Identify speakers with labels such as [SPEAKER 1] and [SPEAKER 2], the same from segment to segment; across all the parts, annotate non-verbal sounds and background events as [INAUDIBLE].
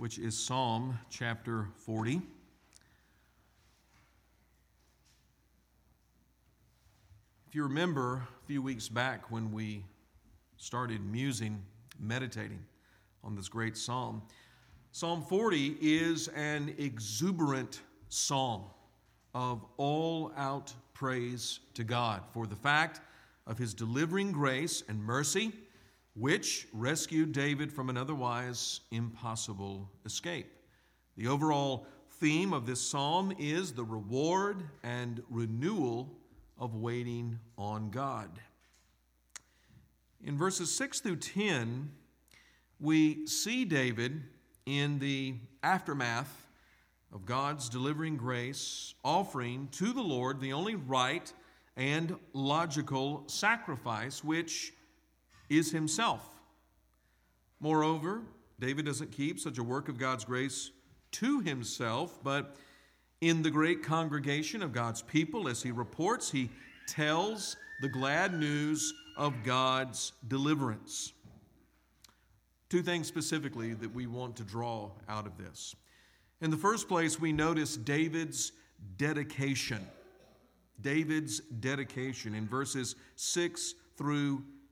[SPEAKER 1] which is Psalm chapter 40. If you remember a few weeks back when we started musing, meditating on this great psalm, Psalm 40 is an exuberant psalm of all out praise to God for the fact of his delivering grace and mercy, which rescued David from an otherwise impossible escape. The overall theme of this psalm is the reward and renewal of waiting on God. In verses 6 through 10, we see David in the aftermath of God's delivering grace, offering to the Lord the only right and logical sacrifice, which is Himself. Moreover, David doesn't keep such a work of God's grace to himself, but in the great congregation of God's people, as he reports, he tells the glad news of God's deliverance. Two things specifically that we want to draw out of this. In the first place, we notice David's dedication. David's dedication in verses 6 through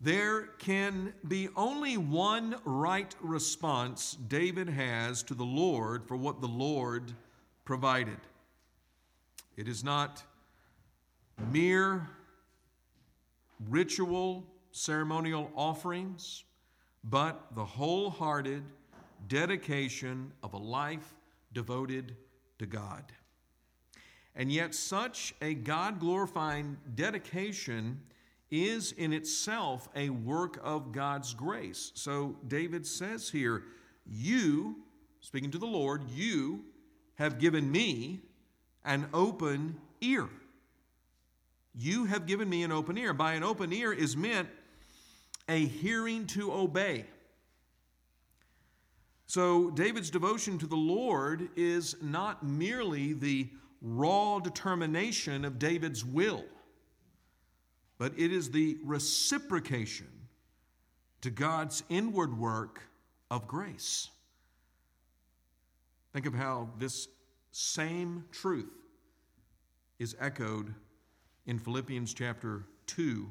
[SPEAKER 1] There can be only one right response David has to the Lord for what the Lord provided. It is not mere ritual, ceremonial offerings, but the wholehearted dedication of a life devoted to God. And yet, such a God glorifying dedication is in itself a work of God's grace. So, David says here, You, speaking to the Lord, you have given me an open ear. You have given me an open ear. By an open ear is meant a hearing to obey. So, David's devotion to the Lord is not merely the raw determination of David's will, but it is the reciprocation to God's inward work of grace. Think of how this same truth is echoed in Philippians chapter 2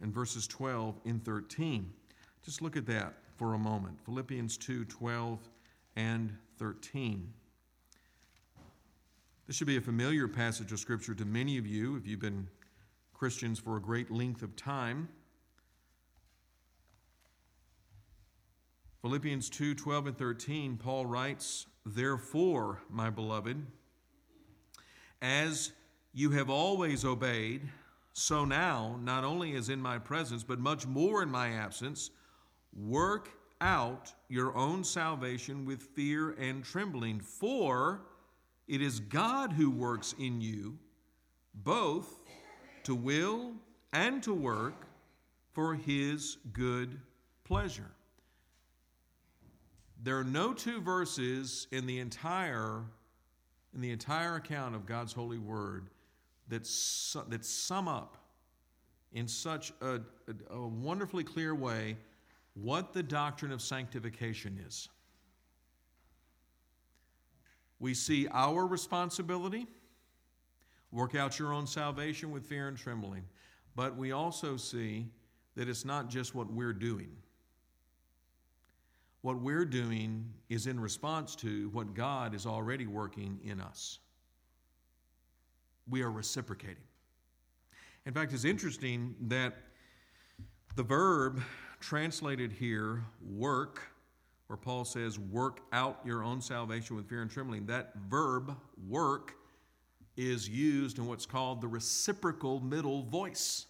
[SPEAKER 1] and verses 12 and 13. Just look at that for a moment. Philippians 2 12 and 13. This should be a familiar passage of Scripture to many of you if you've been Christians for a great length of time. Philippians 2 12 and 13, Paul writes, Therefore, my beloved, as you have always obeyed, so now, not only as in my presence, but much more in my absence, work out your own salvation with fear and trembling, for it is God who works in you both to will and to work for his good pleasure. There are no two verses in the entire in the entire account of God's holy word that, su- that sum up in such a, a, a wonderfully clear way what the doctrine of sanctification is. We see our responsibility, work out your own salvation with fear and trembling, but we also see that it's not just what we're doing. What we're doing is in response to what God is already working in us. We are reciprocating. In fact, it's interesting that the verb translated here, work, where Paul says, work out your own salvation with fear and trembling, that verb, work, is used in what's called the reciprocal middle voice.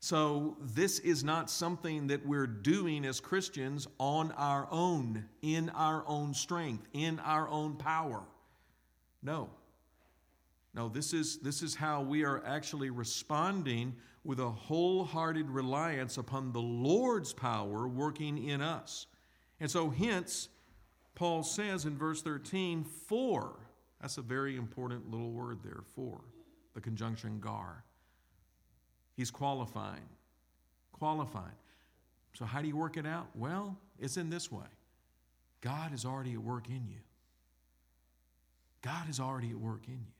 [SPEAKER 1] So, this is not something that we're doing as Christians on our own, in our own strength, in our own power. No. No, this is, this is how we are actually responding with a wholehearted reliance upon the Lord's power working in us. And so, hence, Paul says in verse 13, for. That's a very important little word there, for, the conjunction gar. He's qualifying. Qualifying. So, how do you work it out? Well, it's in this way God is already at work in you. God is already at work in you.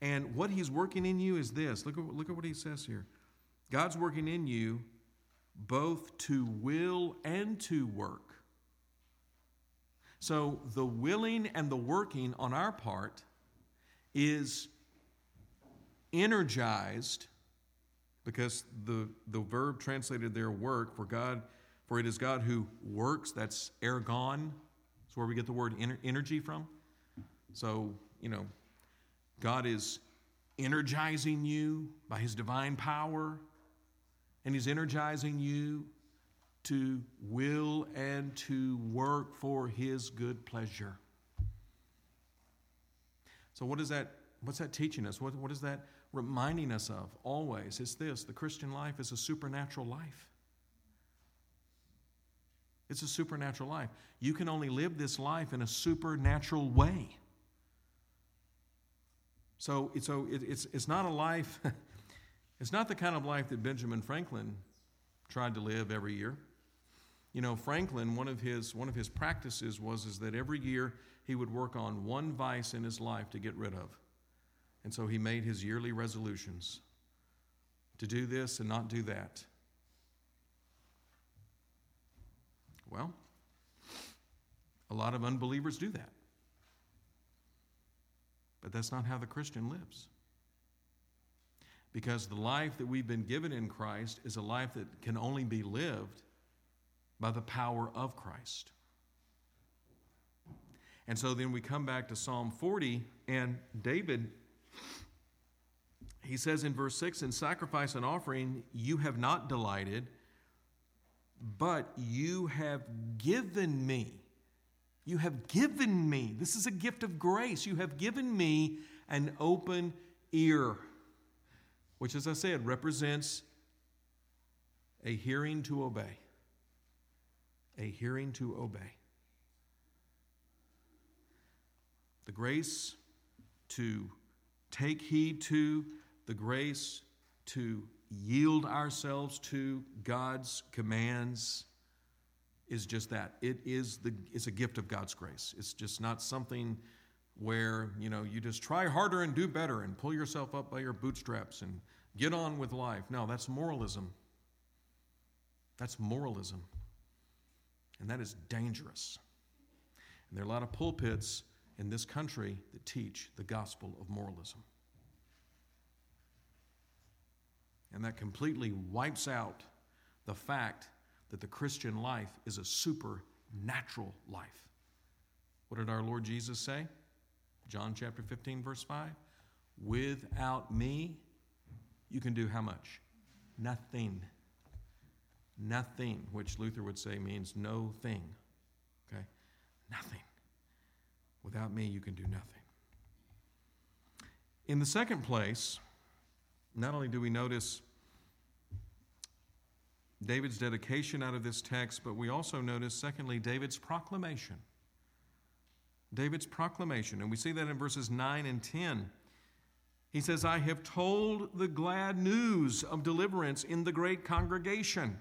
[SPEAKER 1] And what He's working in you is this look at, look at what He says here God's working in you both to will and to work. So, the willing and the working on our part is energized because the, the verb translated there work for God, for it is God who works, that's ergon. That's where we get the word energy from. So, you know, God is energizing you by his divine power, and he's energizing you to will and to work for his good pleasure. So, what is that? What's that teaching us? What, what is that reminding us of always It's this the Christian life is a supernatural life. It's a supernatural life. You can only live this life in a supernatural way. So, so it, it's, it's not a life, [LAUGHS] it's not the kind of life that Benjamin Franklin tried to live every year. You know, Franklin, one of his, one of his practices was is that every year he would work on one vice in his life to get rid of. And so he made his yearly resolutions to do this and not do that. Well, a lot of unbelievers do that. But that's not how the Christian lives. Because the life that we've been given in Christ is a life that can only be lived by the power of Christ. And so then we come back to Psalm 40, and David he says in verse 6 In sacrifice and offering you have not delighted, but you have given me. You have given me. This is a gift of grace. You have given me an open ear, which, as I said, represents a hearing to obey. A hearing to obey. The grace to take heed to, the grace to yield ourselves to God's commands is just that. It is the it's a gift of God's grace. It's just not something where, you know, you just try harder and do better and pull yourself up by your bootstraps and get on with life. No, that's moralism. That's moralism. And that is dangerous. And there are a lot of pulpits in this country that teach the gospel of moralism. And that completely wipes out the fact that the Christian life is a supernatural life. What did our Lord Jesus say? John chapter 15, verse 5. Without me, you can do how much? Nothing. Nothing, which Luther would say means no thing. Okay? Nothing. Without me, you can do nothing. In the second place, not only do we notice David's dedication out of this text, but we also notice, secondly, David's proclamation. David's proclamation. And we see that in verses 9 and 10. He says, I have told the glad news of deliverance in the great congregation.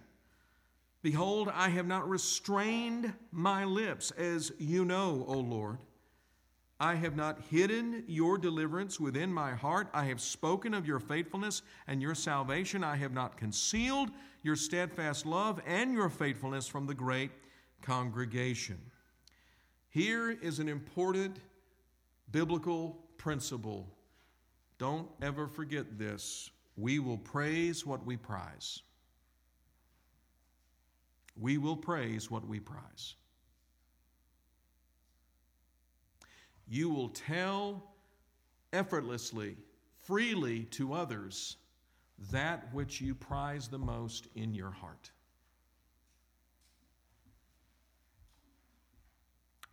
[SPEAKER 1] Behold, I have not restrained my lips, as you know, O Lord. I have not hidden your deliverance within my heart. I have spoken of your faithfulness and your salvation. I have not concealed your steadfast love and your faithfulness from the great congregation. Here is an important biblical principle. Don't ever forget this. We will praise what we prize. We will praise what we prize. you will tell effortlessly, freely to others that which you prize the most in your heart.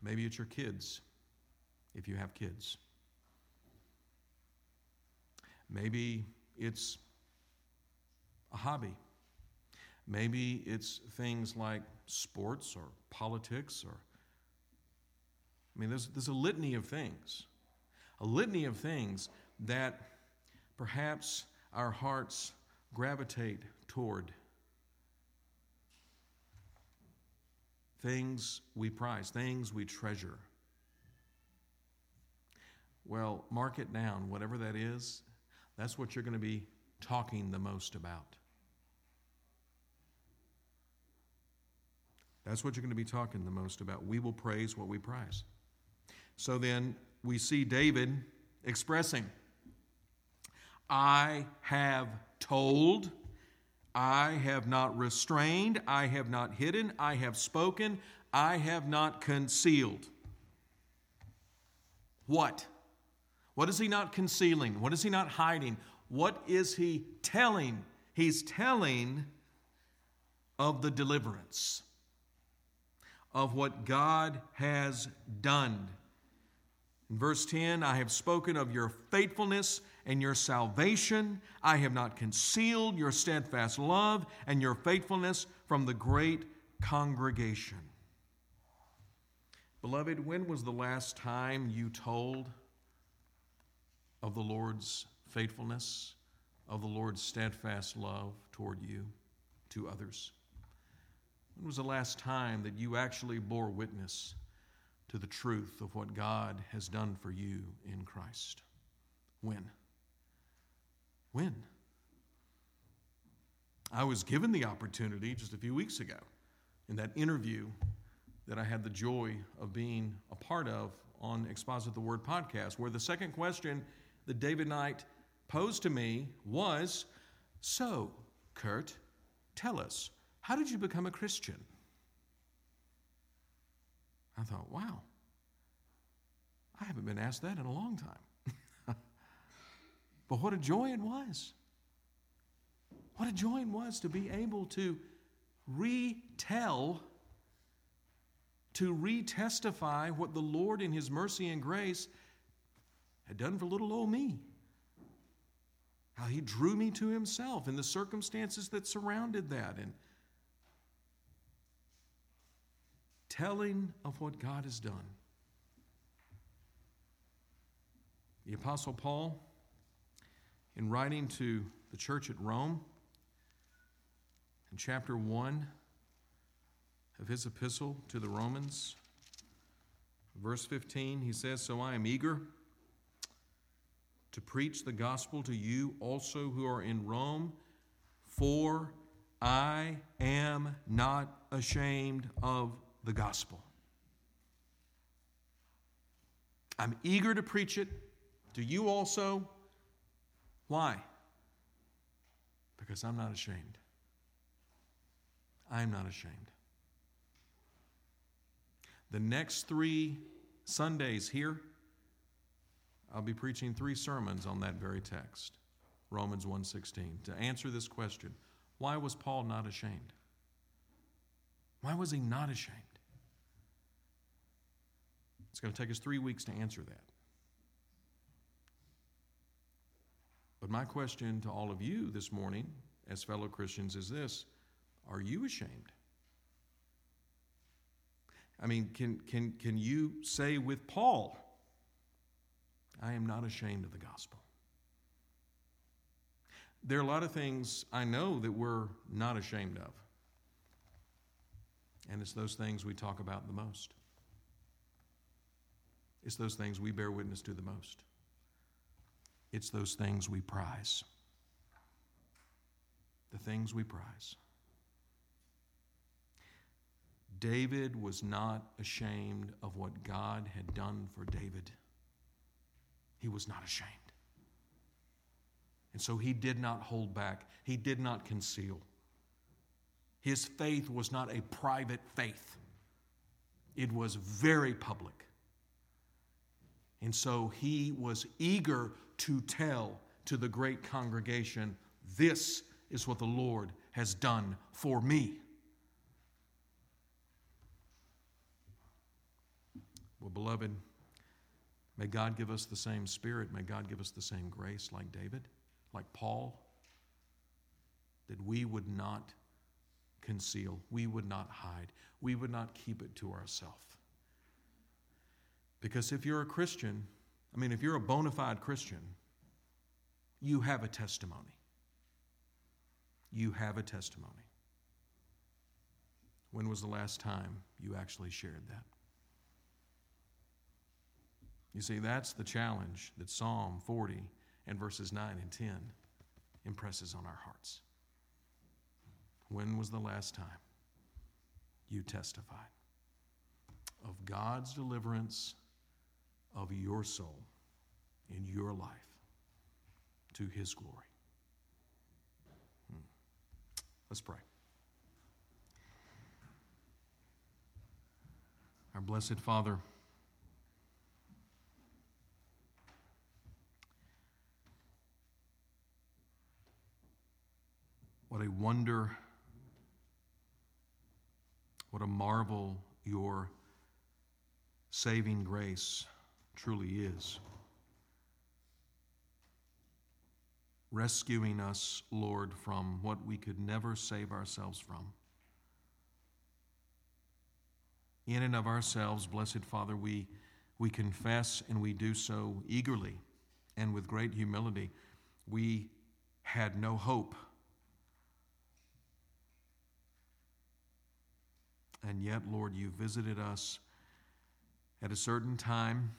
[SPEAKER 1] Maybe it's your kids. if you have kids. Maybe it's a hobby. Maybe it's things like sports or politics or I mean there's, there's a litany of things. A litany of things that perhaps our hearts gravitate toward. Things we prize, things we treasure. Well, mark it down, whatever that is, that's what you're going to be talking the most about. That's what you're going to be talking the most about. We will praise what we prize. So then we see David expressing, I have told, I have not restrained, I have not hidden, I have spoken, I have not concealed. What? What is he not concealing? What is he not hiding? What is he telling? He's telling of the deliverance, of what God has done. In verse 10, I have spoken of your faithfulness and your salvation. I have not concealed your steadfast love and your faithfulness from the great congregation. Beloved, when was the last time you told of the Lord's faithfulness, of the Lord's steadfast love toward you, to others? When was the last time that you actually bore witness to the truth of what God has done for you in Christ? When? When? I was given the opportunity just a few weeks ago in that interview that I had the joy of being a part of on Exposit the Word podcast, where the second question that David Knight posed to me was So, Kurt, tell us, how did you become a Christian? I thought, wow, I haven't been asked that in a long time. [LAUGHS] but what a joy it was. What a joy it was to be able to retell, to retestify what the Lord in His mercy and grace had done for little old me. How he drew me to himself and the circumstances that surrounded that, and telling of what God has done. The Apostle Paul, in writing to the church at Rome, in chapter 1 of his epistle to the Romans, verse 15, he says, So I am eager to preach the gospel to you also who are in Rome, for I am not ashamed of the gospel. I'm eager to preach it Do you also. Why? Because I'm not ashamed. I'm not ashamed. The next three Sundays here, I'll be preaching three sermons on that very text, Romans 1:16, to answer this question. Why was Paul not ashamed? Why was he not ashamed? It's going to take us 3 weeks to answer that. But my question to all of you this morning as fellow Christians is this, are you ashamed? I mean, can, can, can you say with Paul, I am not ashamed of the gospel. There are a lot of things I know that we're not ashamed of. And it's those things we talk about the most. It's those things we bear witness to the most. It's those things we prize. The things we prize. David was not ashamed of what God had done for David he was not ashamed. And so he did not hold back, he did not conceal. His faith was not a private faith, it was very public. And so he was eager to tell to the great congregation, This is what the Lord has done for me. Well, beloved, May God give us the same spirit. May God give us the same grace like David, like Paul, that we would not conceal, we would not hide, we would not keep it to ourselves. Because if you're a Christian, I mean, if you're a bona fide Christian, you have a testimony. You have a testimony. When was the last time you actually shared that? You see, that's the challenge that Psalm 40 and verses 9 and 10 impresses on our hearts. When was the last time you testified of God's deliverance of your soul in your life to His glory? Hmm. Let's pray. Our blessed Father, what a wonder what a marvel your saving grace truly is. Rescuing us, Lord, from what we could never save ourselves from. In and of ourselves, blessed Father, we, we confess and we do so eagerly and with great humility. We had no hope And yet, Lord, you visited us at a certain time,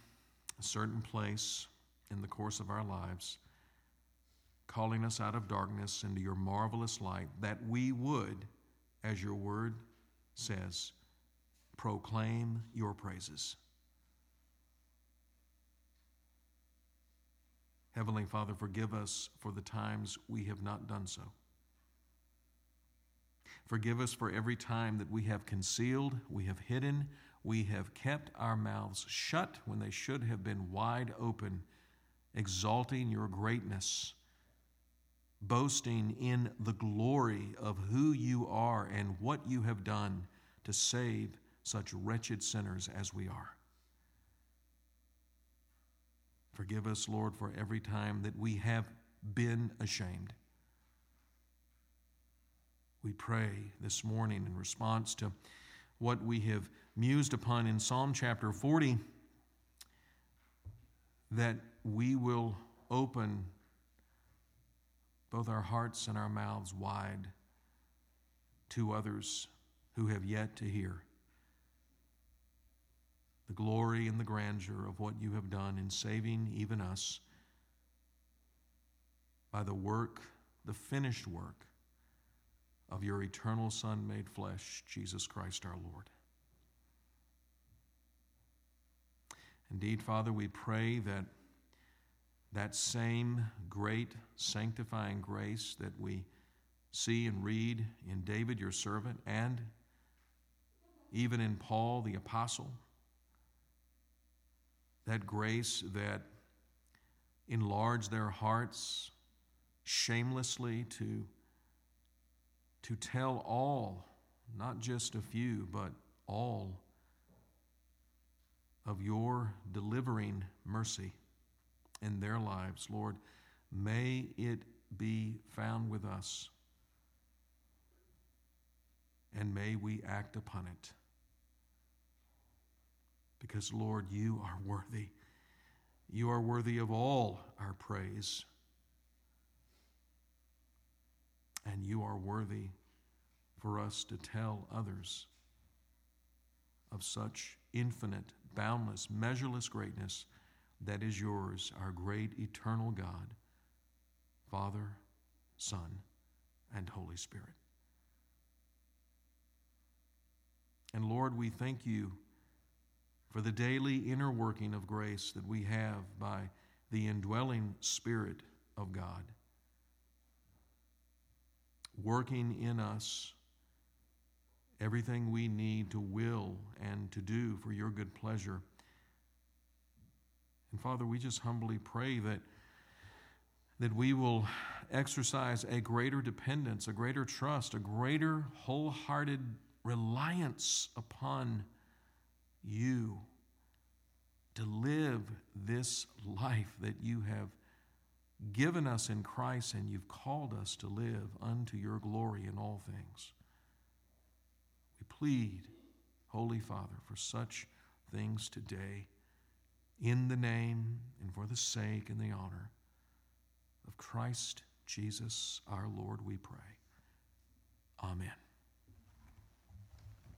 [SPEAKER 1] a certain place in the course of our lives, calling us out of darkness into your marvelous light, that we would, as your word says, proclaim your praises. Heavenly Father, forgive us for the times we have not done so. Forgive us for every time that we have concealed, we have hidden, we have kept our mouths shut when they should have been wide open, exalting your greatness, boasting in the glory of who you are and what you have done to save such wretched sinners as we are. Forgive us, Lord, for every time that we have been ashamed we pray this morning in response to what we have mused upon in Psalm chapter 40 that we will open both our hearts and our mouths wide to others who have yet to hear the glory and the grandeur of what you have done in saving even us by the work, the finished work of your eternal Son made flesh, Jesus Christ our Lord. Indeed, Father, we pray that that same great sanctifying grace that we see and read in David, your servant, and even in Paul, the apostle, that grace that enlarged their hearts shamelessly to to tell all, not just a few, but all, of your delivering mercy in their lives. Lord, may it be found with us, and may we act upon it. Because, Lord, you are worthy. You are worthy of all our praise. and you are worthy for us to tell others of such infinite, boundless, measureless greatness that is yours, our great eternal God, Father, Son, and Holy Spirit. And Lord, we thank you for the daily inner working of grace that we have by the indwelling Spirit of God working in us everything we need to will and to do for your good pleasure. And Father, we just humbly pray that, that we will exercise a greater dependence, a greater trust, a greater wholehearted reliance upon you to live this life that you have given us in Christ and you've called us to live unto your glory in all things. Plead, Holy Father, for such things today in the name and for the sake and the honor of Christ Jesus our Lord, we pray. Amen.